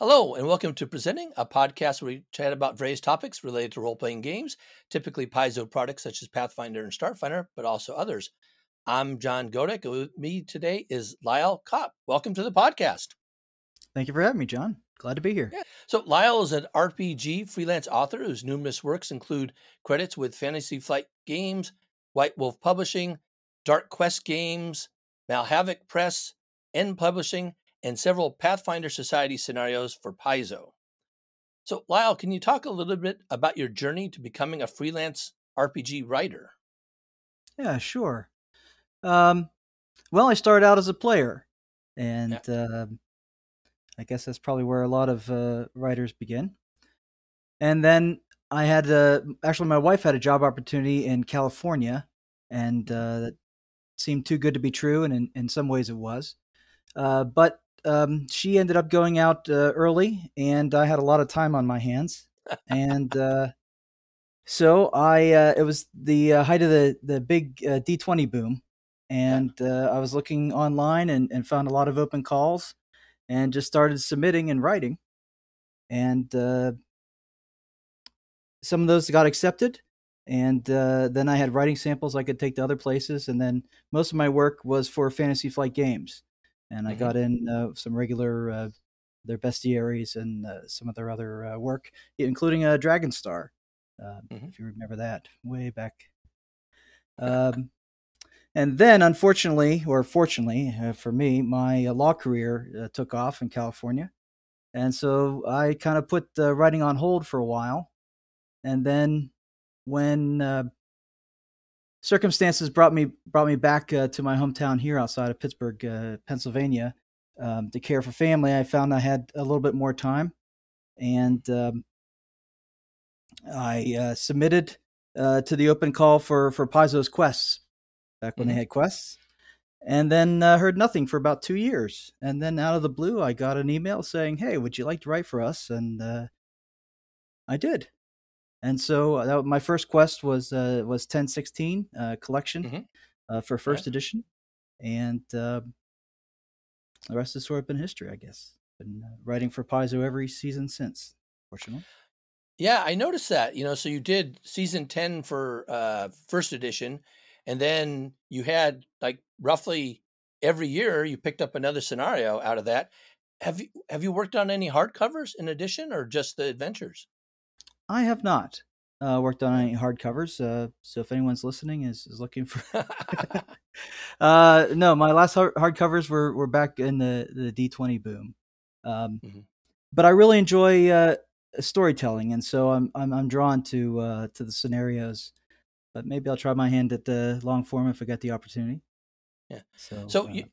Hello, and welcome to Presenting, a podcast where we chat about various topics related to role playing games, typically Paizo products such as Pathfinder and Starfinder, but also others. I'm John Godek. And with me today is Lyle Kopp. Welcome to the podcast. Thank you for having me, John. Glad to be here. Yeah. So, Lyle is an RPG freelance author whose numerous works include credits with Fantasy Flight Games, White Wolf Publishing, Dark Quest Games, Malhavoc Press, EN Publishing, and several Pathfinder Society scenarios for Paizo. So, Lyle, can you talk a little bit about your journey to becoming a freelance RPG writer? Yeah, sure. Um, well, I started out as a player, and yeah. uh, I guess that's probably where a lot of uh, writers begin. And then I had uh, actually my wife had a job opportunity in California, and uh, that seemed too good to be true, and in, in some ways it was. Uh, but um, she ended up going out uh, early, and I had a lot of time on my hands, and uh, so I uh, it was the uh, height of the the big uh, D twenty boom, and uh, I was looking online and, and found a lot of open calls, and just started submitting and writing, and some of those got accepted. And then I had writing samples I could take to other places, and then most of my work was for Fantasy Flight Games and I mm-hmm. got in uh, some regular uh, their bestiaries and uh, some of their other uh, work, including a Dragon Star, um, mm-hmm. if you remember that way back. Um, and then, unfortunately, or fortunately uh, for me, my uh, law career took off in California, and so I kind of put writing on hold for a while. And then, when circumstances brought me brought me back uh, to my hometown here outside of Pittsburgh, uh, Pennsylvania, um, to care for family. I found I had a little bit more time, and um, I uh, submitted uh, to the open call for for Paizo's quests back when mm-hmm. they had quests, and then uh, heard nothing for about two years. And then out of the blue, I got an email saying, "Hey, would you like to write for us?" And uh, I did. And so uh, that, my first quest was uh, was 1016 uh, collection mm-hmm. uh, for first yeah. edition, and uh, the rest has sort of been history, I guess. Been uh, writing for Paizo every season since, fortunately. Yeah, I noticed that. You know, so you did season 10 for first edition, and then you had like roughly every year you picked up another scenario out of that. Have you have you worked on any hardcovers in addition, or just the adventures? I have not uh, worked on any hardcovers. Uh, so if anyone's listening is, is looking for, uh, no, my last hard- hardcovers were, were back in the, the D20 boom. Um, mm-hmm. But I really enjoy uh, storytelling, and so I'm I'm, I'm drawn to uh, to the scenarios. But maybe I'll try my hand at the long form if I get the opportunity. Yeah. So, so you, uh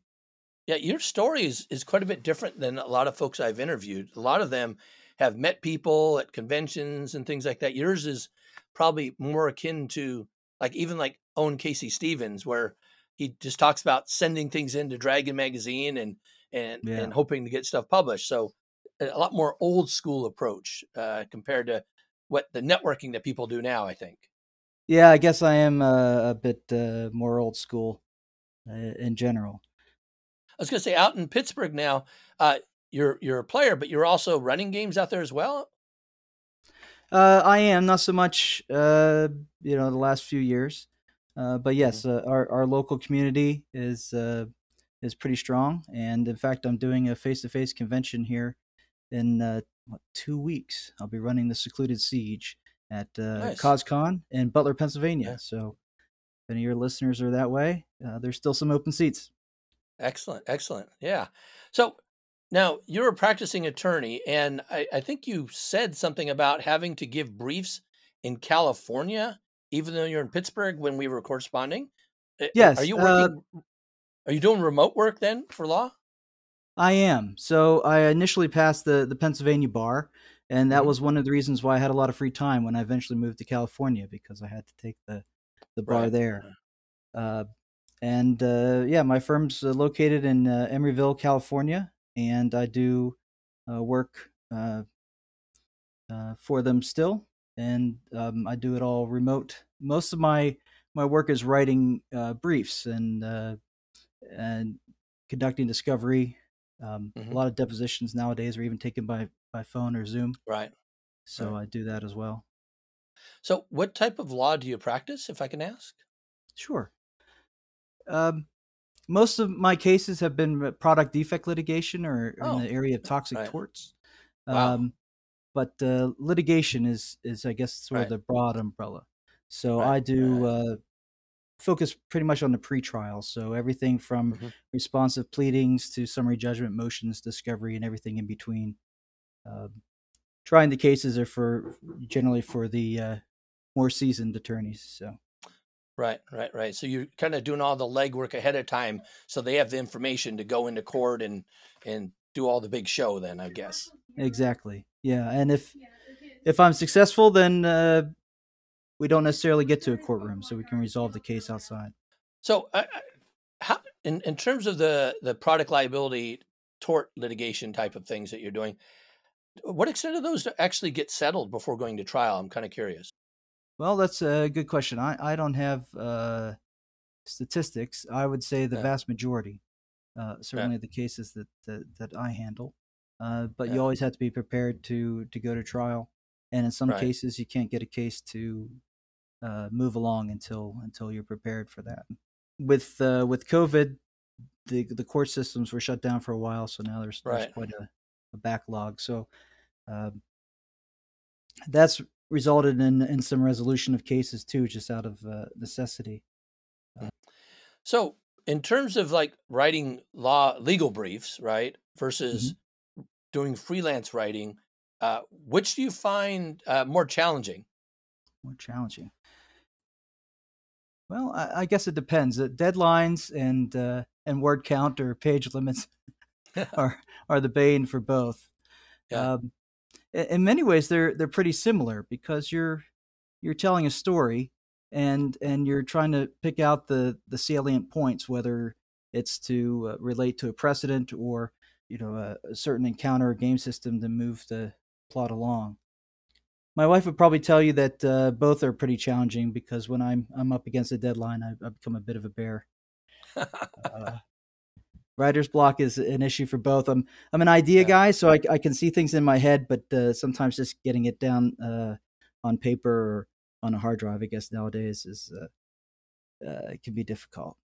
yeah, your story is, is quite a bit different than a lot of folks I've interviewed. A lot of them have met people at conventions and things like that. Yours is probably more akin to like even like Owen K.C. Stephens, where he just talks about sending things into Dragon magazine and and yeah. and hoping to get stuff published. So a lot more old school approach uh, compared to what the networking that people do now. I think. Yeah, I guess I am uh, a bit uh, more old school uh, in general. I was going to say, out in Pittsburgh now, uh, you're you're a player, but you're also running games out there as well. Uh, I am not so much, uh, you know, the last few years, uh, but yes, mm-hmm. Uh, our our local community is uh, is pretty strong, and in fact, I'm doing a face to face convention here in uh, what, two weeks. I'll be running the Secluded Siege at nice. CosCon in Butler, Pennsylvania. Yeah. So, if any of your listeners are that way, there's still some open seats. Excellent, excellent. Yeah. So now, you're a practicing attorney, and I, I, think you said something about having to give briefs in California, even though you're in Pittsburgh when we were corresponding. Yes. Are you uh working? Uh, are you doing remote work then for law? I am. So I initially passed the, the Pennsylvania bar, and that mm-hmm. was one of the reasons why I had a lot of free time when I eventually moved to California because I had to take the, the bar right. there. Uh, and uh, yeah, my firm's uh, located in uh, Emeryville, California, and I do uh, work uh, uh, for them still, and um, I do it all remote. Most of my my work is writing uh, briefs and uh, and conducting discovery Um, mm-hmm. A lot of depositions nowadays are even taken by by phone or Zoom. Right. So right. I do that as well. So, what type of law do you practice, if I can ask? Sure. Um, most of my cases have been product defect litigation or, oh. in the area of toxic right. torts. Wow. Um, but uh, litigation is is I guess sort right. of the broad umbrella. So right. I do uh, focus pretty much on the pretrial. So everything from mm-hmm. responsive pleadings to summary judgment motions, discovery, and everything in between. Uh, trying the cases are for generally for the uh, more seasoned attorneys. So. Right, right, right. So you're kind of doing all the legwork ahead of time, so they have the information to go into court and and do all the big show. Then I guess. Exactly. Yeah, and if if I'm successful, then uh, we don't necessarily get to a courtroom, so we can resolve the case outside. So, uh, how in in terms of the the product liability tort litigation type of things that you're doing, what extent of those actually get settled before going to trial? I'm kind of curious. Well, that's a good question. I, I don't have uh, statistics. I would say the yeah. vast majority, uh, certainly yeah. the cases that, that, that I handle. Uh, but yeah. you always have to be prepared to to go to trial, and in some right. cases you can't get a case to uh, move along until until you're prepared for that. With uh, with COVID, the the court systems were shut down for a while, so now there's, right. there's quite a, a, backlog. So um, that's resulted in in some resolution of cases too, just out of uh, necessity. Uh, so, in terms of like writing law legal briefs, right, versus mm-hmm. doing freelance writing, uh, which do you find uh, more challenging? More challenging. Well, I, I guess it depends. Uh, deadlines and uh, and word count or page limits are are the bane for both. Yeah. Um, in many ways they're they're pretty similar because you're you're telling a story and and you're trying to pick out the the salient points whether it's to uh, relate to a precedent or you know a, a, certain encounter or game system to move the plot along. My wife would probably tell you that uh, both are pretty challenging because when i'm i'm up against a deadline i, I become a bit of a bear. Uh, writer's block is an issue for both. I'm I'm an idea yeah. guy, so I, I can see things in my head, but uh, sometimes just getting it down uh, on paper or on a hard drive, I guess nowadays is uh, uh can be difficult.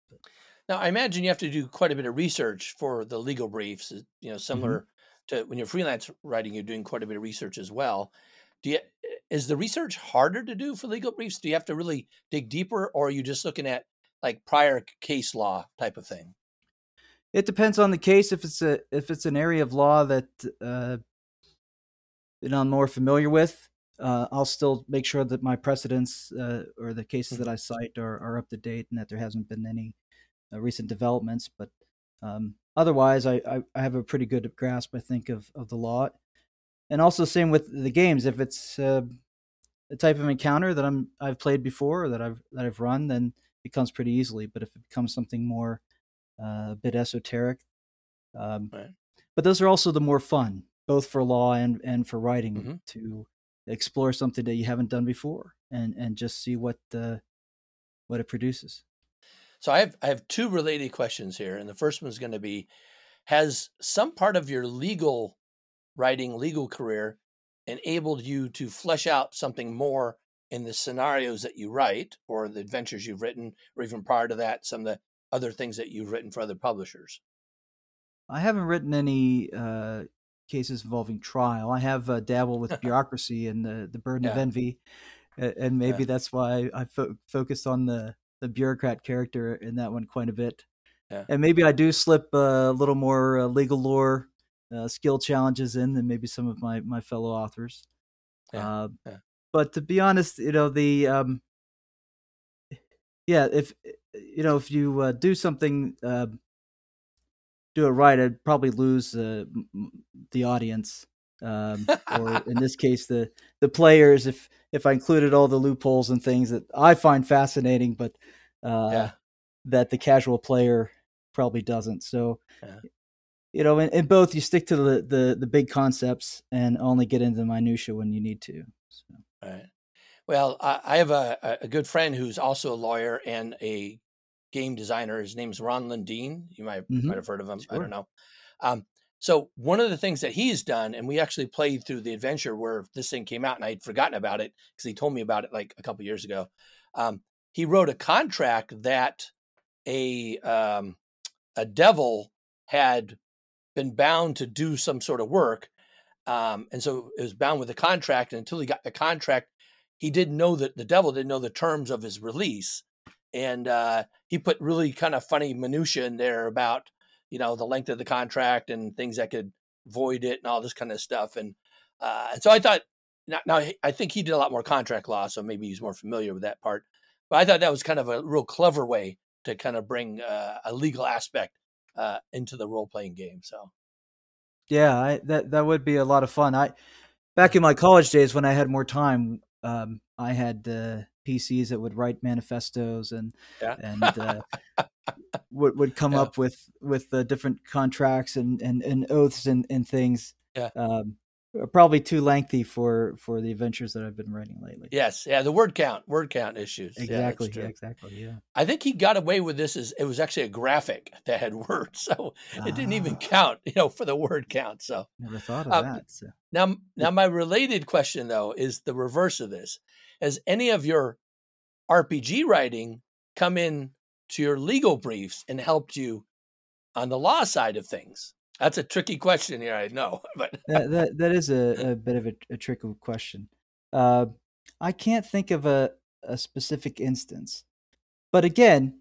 Now, I imagine you have to do quite a bit of research for the legal briefs. You know, mm-hmm. similar mm-hmm. to when you're freelance writing, you're doing quite a bit of research as well. Do you is the research harder to do for legal briefs? Do you have to really dig deeper, or are you just looking at like prior case law type of thing? It depends on the case. If it's a if it's an area of law that uh, you know I'm more familiar with, uh, I'll still make sure that my precedents uh, or the cases that mm-hmm. I cite are, are up to date and that there hasn't been any uh, recent developments. But um, otherwise, I, I, I, have a pretty good grasp, I think, of, of the law. And also, same with the games. If it's uh, a type of encounter that I'm I've played before or that I've that I've run, then it comes pretty easily. But if it becomes something more uh, a bit esoteric. Um, right. But those are also the more fun, both for law and, and for writing, mm-hmm. to explore something that you haven't done before and, and just see what the what it produces. So I have I have two related questions here, and the first one is going to be: Has some part of your legal writing, legal career, enabled you to flesh out something more in the scenarios that you write, or the adventures you've written, or even prior to that, some of the other things that you've written for other publishers? I haven't written any uh, cases involving trial. I have uh, dabbled with bureaucracy and the, the burden yeah. of envy, and maybe yeah. that's why I fo- focused on the, the bureaucrat character in that one quite a bit. Yeah. And maybe I do slip a little more uh, legal lore uh, skill challenges in than maybe some of my, my fellow authors. Uh, but to be honest, you know the um, yeah, if you know, if you uh, do something, uh, do it right, I'd probably lose uh, the audience, um, or in this case, the the players. If if I included all the loopholes and things that I find fascinating, but uh, yeah. that the casual player probably doesn't. So, yeah. you know, in, in, both, you stick to the, the the big concepts and only get into the minutia when you need to. So. Right. Well, I have a, a good friend who's also a lawyer and a game designer. His name's Ron Lundeen. You might mm-hmm. might have heard of him. Sure. I don't know. Um, So one of the things that he's done, and we actually played through the adventure where this thing came out, and I'd forgotten about it because he told me about it like a couple years ago. Um, he wrote a contract that a um, a devil had been bound to do some sort of work, um, and so it was bound with a contract. And until he got the contract, he didn't know that the devil didn't know the terms of his release, and uh, he put really kind of funny minutia in there about you know the length of the contract and things that could void it and all this kind of stuff. And uh, and so I thought now, now I think he did a lot more contract law, so maybe he's more familiar with that part. But I thought that was kind of a real clever way to kind of bring uh, a legal aspect uh, into the role playing game. So, yeah, I, that that would be a lot of fun. I back in my college days when I had more time, um, I had uh, PCs that would write manifestos and yeah. and uh, would would come yeah. up with with the different contracts and and, and oaths and, and things. Yeah. Um, probably too lengthy for for the adventures that I've been writing lately. Yes, yeah, the word count, word count issues. Exactly, yeah, exactly. Yeah. I think he got away with this as it was actually a graphic that had words, so it didn't even ah. count, you know, for the word count. So never thought of uh, that. So. Now, now my related question though is the reverse of this: Has any of your RPG writing come in to your legal briefs and helped you on the law side of things? That's a tricky question here, I know, but that, that, that is a, a, bit of a, a tricky question. Uh, I can't think of a, a specific instance, but again,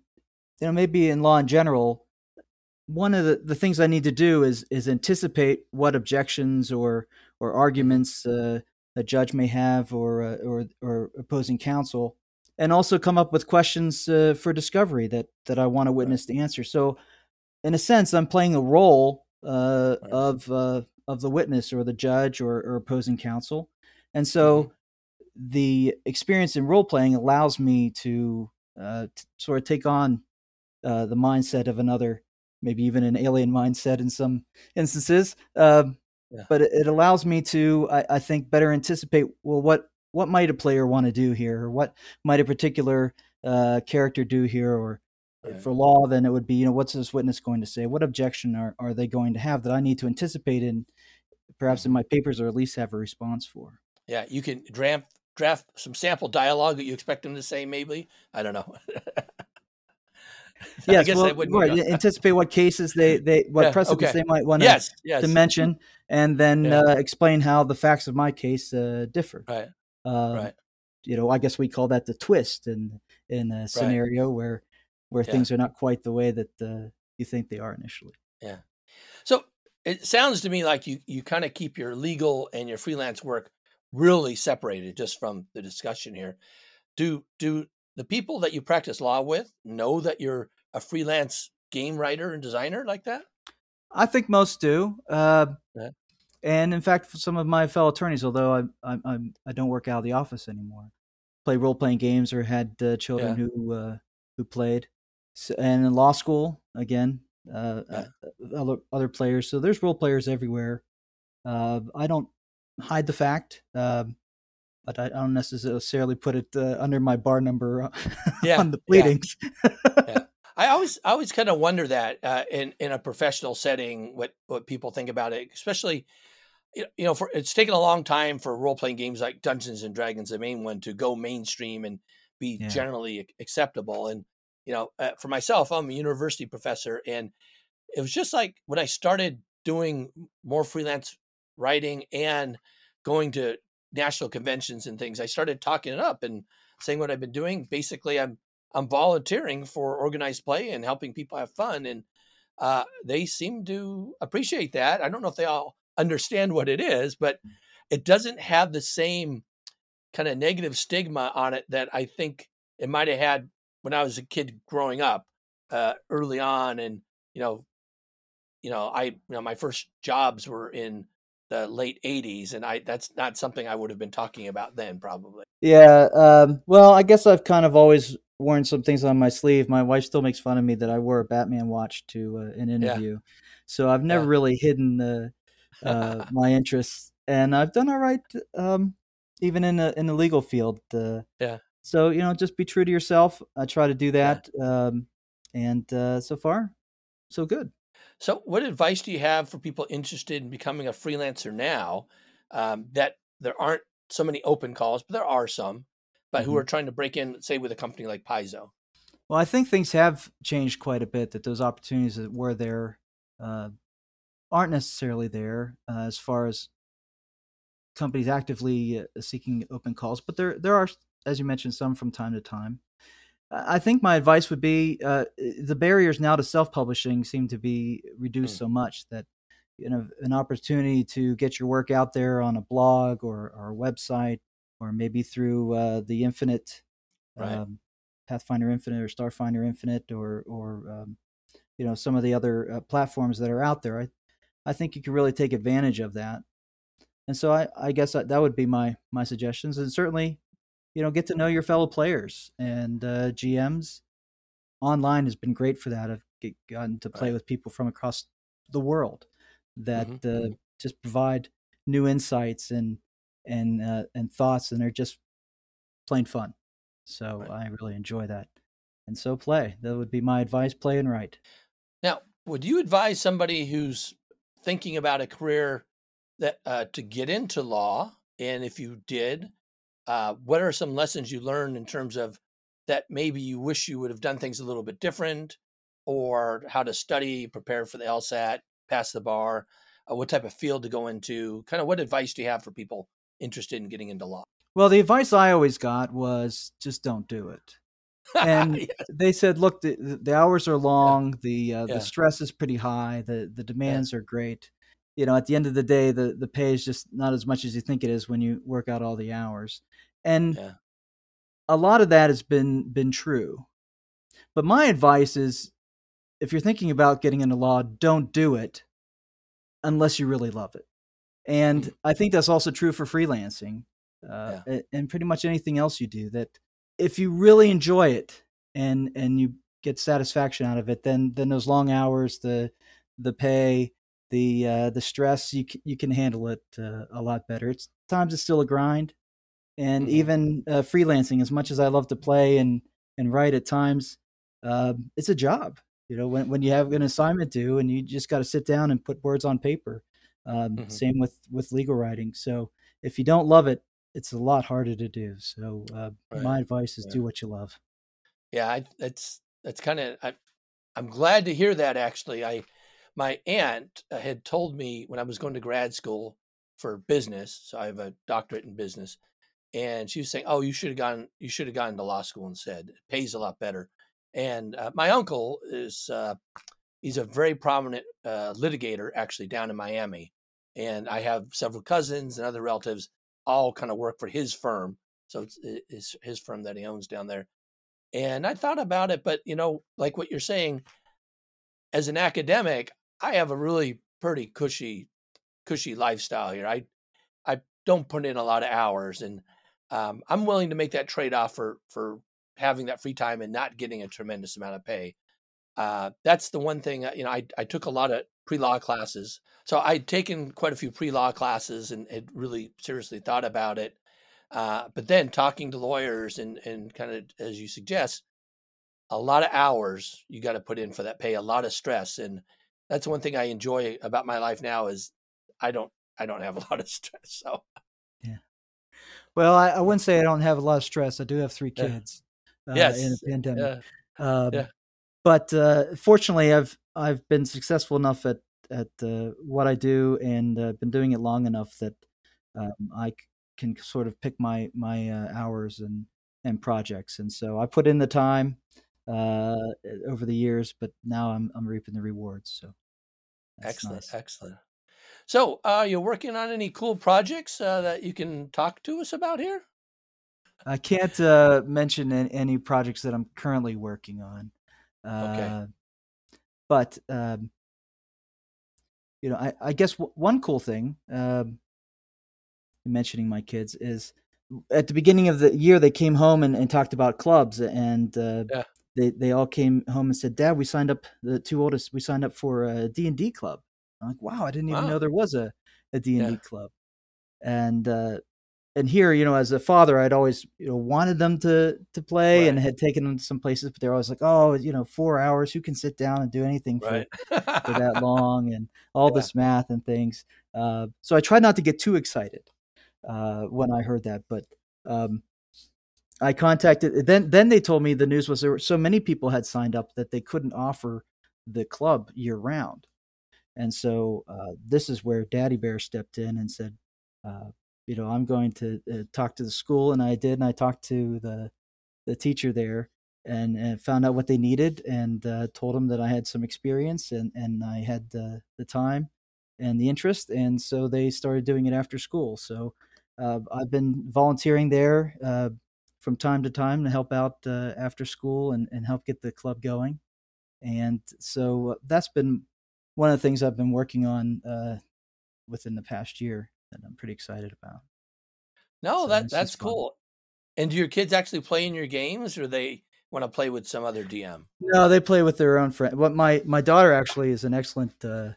you know, maybe in law in general, one of the, the things I need to do is is anticipate what objections or or arguments uh, a judge may have or uh, or or opposing counsel, and also come up with questions uh, for discovery that that I want a witness to answer. So, in a sense, I'm playing a role uh, right. of uh, of the witness or the judge or, or opposing counsel, and so mm-hmm. the experience in role playing allows me to, uh, to sort of take on uh, the mindset of another, maybe even an alien mindset in some instances. Um, yeah. But it, it, allows me to, I, I think, better anticipate. Well, what what might a player want to do here, or what might a particular uh, character do here, or Right. For law, then it would be, you know, what's this witness going to say? What objection are, are they going to have that I need to anticipate in perhaps mm-hmm. in my papers or at least have a response for? Yeah, you can draft draft some sample dialogue that you expect them to say, maybe. I don't know. yes, well, right. Anticipate what cases they, they what yeah, precedents okay. they might want yes, yes. to mention, and then yeah. uh, explain how the facts of my case uh, differ. Right. Um, right. You know, I guess we call that the twist in in a scenario right. where where yeah. things are not quite the way that uh, you think they are initially. Yeah. So it sounds to me like you you kind of keep your legal and your freelance work really separated just from the discussion here. Do do the people that you practice law with know that you're a freelance game writer and designer like that? I think most do. Uh, yeah. And in fact, some of my fellow attorneys, although I I I, I don't work out of the office anymore, play role playing games or had uh, children yeah. who uh, who played so, and in law school again, uh, yeah. Uh, other other players. So there's role players everywhere. Uh, I don't hide the fact, but I, don't necessarily put it uh, under my bar number yeah. on the pleadings. Yeah. I always I always kind of wonder that uh, in in a professional setting, what what people think about it, especially you know, for it's taken a long time for role playing games like Dungeons and Dragons, the main one, to go mainstream and be yeah. generally acceptable. And you know, uh, for myself, I'm a university professor, and it was just like when I started doing more freelance writing and going to national conventions and things, I started talking it up and saying what I've been doing. Basically, I'm I'm volunteering for organized play and helping people have fun, and uh, they seem to appreciate that. I don't know if they all understand what it is, but mm. it doesn't have the same kind of negative stigma on it that I think it might have had when I was a kid growing up, uh, early on, and you know, you know, I you know my first jobs were in the late '80s, and I that's not something I would have been talking about then, probably. Yeah. Um, well, I guess I've kind of always worn some things on my sleeve. My wife still makes fun of me that I wore a Batman watch to uh, an interview, yeah. so I've never yeah. really hidden the, uh, my interests, and I've done all right. Um, even in the in the legal field. Uh, yeah. So you know, just be true to yourself. I try to do that, yeah. um, and uh, so far, so good. So, what advice do you have for people interested in becoming a freelancer now? Um, that there aren't so many open calls, but there are some, but mm-hmm. who are trying to break in, say, with a company like Paizo. Well, I think things have changed quite a bit. That those opportunities that were there uh, aren't necessarily there uh, as far as companies actively uh, seeking open calls, but there there are, as you mentioned, some from time to time. I think my advice would be uh, the barriers now to self publishing seem to be reduced mm. so much that you know an opportunity to get your work out there on a blog or, or a website or maybe through uh, the Infinite right. um, Pathfinder Infinite or Starfinder Infinite or or um, you know some of the other uh, platforms that are out there. I I think you can really take advantage of that. And so I, I guess that, that would be my my suggestions. And certainly you know get to know your fellow players and uh, GMs. Online has been great for that. I've gotten to play right. with people from across the world that mm-hmm. uh, mm-hmm. just provide new insights and and uh, and thoughts, and they're just plain fun. So right. I really enjoy that. And so play. That would be my advice. Play and write. Now, would you advise somebody who's thinking about a career that uh, to get into law? And if you did, uh, what are some lessons you learned in terms of that maybe you wish you would have done things a little bit different or how to study, prepare for the LSAT, pass the bar, uh, what type of field to go into? Kind of what advice do you have for people interested in getting into law? Well, the advice I always got was just don't do it. And yes. they said, look, the, the hours are long, yeah. the uh, yeah. the stress is pretty high, the the demands yeah. are great. You know, at the end of the day, the the pay is just not as much as you think it is when you work out all the hours and yeah. a lot of that has been been true but my advice is if you're thinking about getting into law don't do it unless you really love it and mm. i think that's also true for freelancing uh, yeah. and pretty much anything else you do that if you really enjoy it and and you get satisfaction out of it then then those long hours the the pay the uh, the stress you you can handle it uh, a lot better it's times it's still a grind and mm-hmm. even uh, freelancing as much as i love to play and and write at times uh, it's a job you know when, when you have an assignment due and you just got to sit down and put words on paper um, mm-hmm. same with with legal writing so if you don't love it it's a lot harder to do so uh, right. my advice is yeah. do what you love yeah I, that's that's kind of i'm glad to hear that actually i my aunt uh, had told me when i was going to grad school for business so i have a doctorate in business and she was saying, "Oh, you should have gone. You should have gone to law school instead. It pays a lot better." And uh, my uncle is uh, he's a very prominent uh, litigator actually down in Miami, and I have several cousins and other relatives all kind of work for his firm. So it's, it's his firm that he owns down there. And I thought about it, but you know, like what you're saying, as an academic, I have a really pretty cushy, cushy lifestyle here. I I don't put in a lot of hours and um, I'm willing to make that trade off for for having that free time and not getting a tremendous amount of pay. Uh, that's the one thing. Uh, you know, I I took a lot of pre law classes, so I'd taken quite a few pre law classes and had really seriously thought about it. Uh, but then talking to lawyers and and kind of as you suggest, a lot of hours you got to put in for that pay, a lot of stress, and that's one thing I enjoy about my life now is I don't I don't have a lot of stress. So yeah. well, I, I, wouldn't say I don't have a lot of stress. I do have three kids. Yeah. Uh, yes. In a pandemic. Yeah. Um, yeah. But uh, fortunately, I've I've been successful enough at at uh, what I do, and uh, been doing it long enough that um, I c- can sort of pick my my uh, hours and and projects. And so I put in the time uh, over the years, but now I'm I'm reaping the rewards. So excellent, nice. excellent. So, uh, are you working on any cool projects uh, that you can talk to us about here? I can't uh, mention any projects that I'm currently working on. okay. Uh, but um, you know, I, I guess w- one cool thing, um, mentioning my kids, is at the beginning of the year they came home and, and talked about clubs, and uh, yeah. They they all came home and said, "Dad, we signed up. The two oldest, we signed up for a D and D club." I'm like, wow, I didn't even wow. know there was a a D and D club. And uh, and here, you know, as a father, I'd always you know wanted them to to play right. and had taken them to some places, but they're always like, oh, you know, four hours, who can sit down and do anything for, right. for that long, and all yeah. this math and things. Uh, so I tried not to get too excited uh, when I heard that, but um, I contacted. Then then they told me the news was there were so many people had signed up that they couldn't offer the club year round, and so uh, this is where Daddy Bear stepped in and said. Uh, you know, I'm going to uh, talk to the school, and I did, and I talked to the the teacher there, and, and found out what they needed, and uh, told them that I had some experience, and and I had the the time and the interest, and so they started doing it after school. So uh, I've been volunteering there uh, from time to time to help out uh, after school and and help get the club going, and so that's been one of the things I've been working on uh, within the past year that I'm pretty excited about. No, so that that's cool. And do your kids actually play in your games, or they want to play with some other DM? No, they play with their own friend. What my my daughter actually is an excellent uh,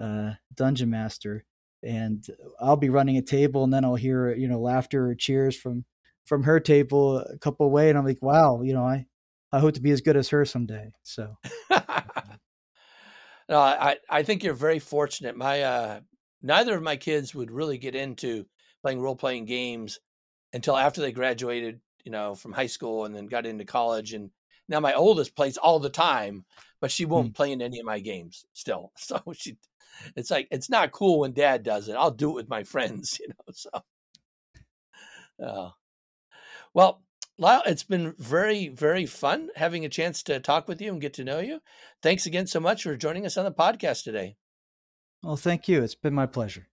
uh, dungeon master, and I'll be running a table, and then I'll hear you know laughter or cheers from from her table a couple away, and I'm like, wow, you know, I I hope to be as good as her someday. So. no, I I think you're very fortunate. My uh neither of my kids would really get into playing role playing games until after they graduated, you know, from high school and then got into college. And now my oldest plays all the time, but she won't mm. play in any of my games still. So she, it's like it's not cool when dad does it. I'll do it with my friends, you know. So, uh, well, Lyle, it's been very, very fun having a chance to talk with you and get to know you. Thanks again so much for joining us on the podcast today. Well, thank you. It's been my pleasure.